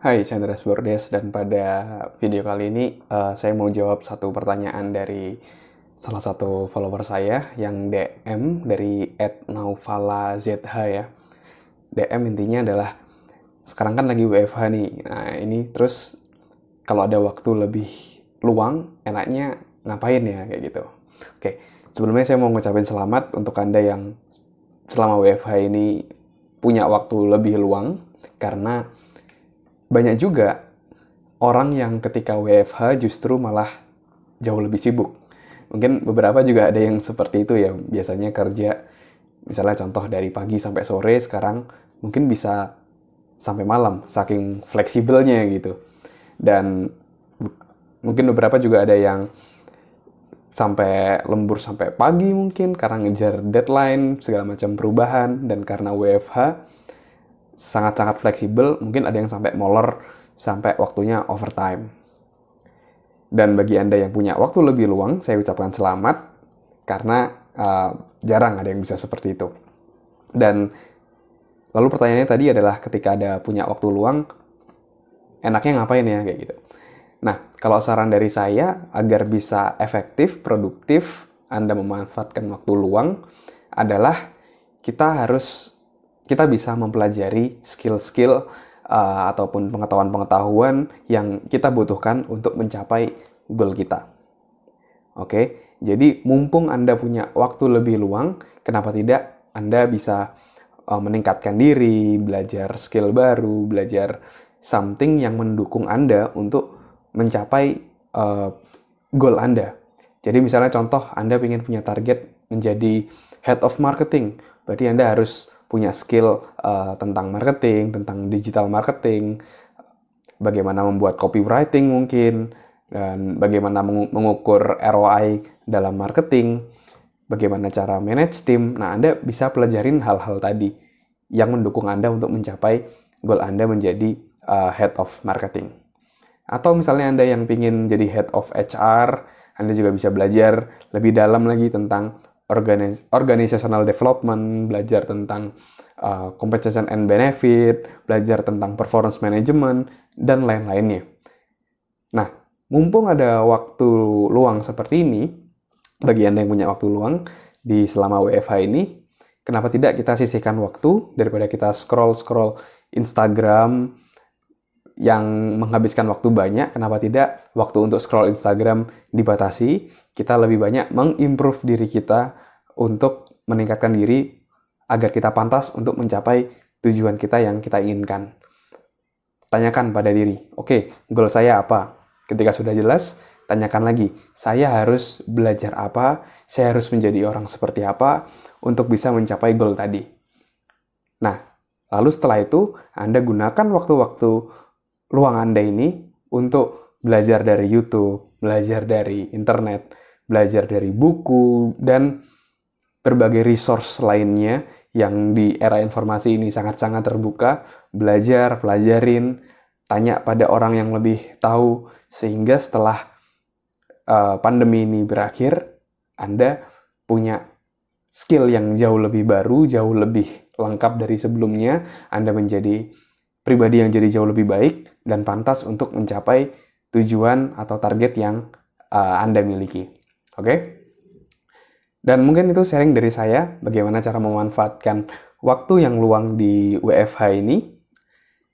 Hai, saya Andreas Bordes dan pada video kali ini uh, saya mau jawab satu pertanyaan dari salah satu follower saya yang DM dari @nauvalazh ya. DM intinya adalah sekarang kan lagi WFH nih. Nah, ini terus kalau ada waktu lebih luang, enaknya ngapain ya kayak gitu. Oke, sebelumnya saya mau ngucapin selamat untuk Anda yang selama WFH ini punya waktu lebih luang karena banyak juga orang yang ketika WFH justru malah jauh lebih sibuk. Mungkin beberapa juga ada yang seperti itu ya, biasanya kerja misalnya contoh dari pagi sampai sore sekarang mungkin bisa sampai malam saking fleksibelnya gitu. Dan mungkin beberapa juga ada yang sampai lembur sampai pagi mungkin karena ngejar deadline segala macam perubahan dan karena WFH sangat-sangat fleksibel, mungkin ada yang sampai molor sampai waktunya overtime. Dan bagi Anda yang punya waktu lebih luang, saya ucapkan selamat karena uh, jarang ada yang bisa seperti itu. Dan lalu pertanyaannya tadi adalah ketika ada punya waktu luang, enaknya ngapain ya kayak gitu. Nah, kalau saran dari saya agar bisa efektif, produktif, Anda memanfaatkan waktu luang adalah kita harus kita bisa mempelajari skill-skill uh, ataupun pengetahuan-pengetahuan yang kita butuhkan untuk mencapai goal kita. Oke, jadi mumpung Anda punya waktu lebih luang, kenapa tidak Anda bisa uh, meningkatkan diri, belajar skill baru, belajar something yang mendukung Anda untuk mencapai uh, goal Anda. Jadi misalnya contoh Anda ingin punya target menjadi head of marketing, berarti Anda harus punya skill uh, tentang marketing, tentang digital marketing, bagaimana membuat copywriting mungkin, dan bagaimana mengukur ROI dalam marketing, bagaimana cara manage tim. Nah, Anda bisa pelajarin hal-hal tadi yang mendukung Anda untuk mencapai goal Anda menjadi uh, head of marketing. Atau misalnya Anda yang ingin jadi head of HR, Anda juga bisa belajar lebih dalam lagi tentang organis organizational development, belajar tentang uh, compensation and benefit, belajar tentang performance management, dan lain-lainnya. Nah, mumpung ada waktu luang seperti ini, bagi Anda yang punya waktu luang di selama WFH ini, kenapa tidak kita sisihkan waktu daripada kita scroll-scroll Instagram yang menghabiskan waktu banyak, kenapa tidak waktu untuk scroll Instagram dibatasi, kita lebih banyak mengimprove diri kita untuk meningkatkan diri agar kita pantas untuk mencapai tujuan kita yang kita inginkan. Tanyakan pada diri, oke, okay, goal saya apa? Ketika sudah jelas, tanyakan lagi, saya harus belajar apa? Saya harus menjadi orang seperti apa untuk bisa mencapai goal tadi? Nah, lalu setelah itu, Anda gunakan waktu-waktu luang Anda ini untuk belajar dari YouTube, belajar dari internet, belajar dari buku, dan berbagai resource lainnya yang di era informasi ini sangat-sangat terbuka, belajar, pelajarin, tanya pada orang yang lebih tahu, sehingga setelah uh, pandemi ini berakhir, Anda punya skill yang jauh lebih baru, jauh lebih lengkap dari sebelumnya, Anda menjadi pribadi yang jadi jauh lebih baik dan pantas untuk mencapai tujuan atau target yang uh, Anda miliki. Oke? Okay? Dan mungkin itu sharing dari saya bagaimana cara memanfaatkan waktu yang luang di WFH ini.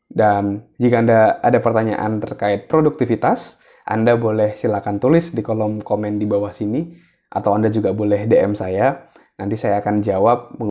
Dan jika Anda ada pertanyaan terkait produktivitas, Anda boleh silakan tulis di kolom komen di bawah sini atau Anda juga boleh DM saya. Nanti saya akan jawab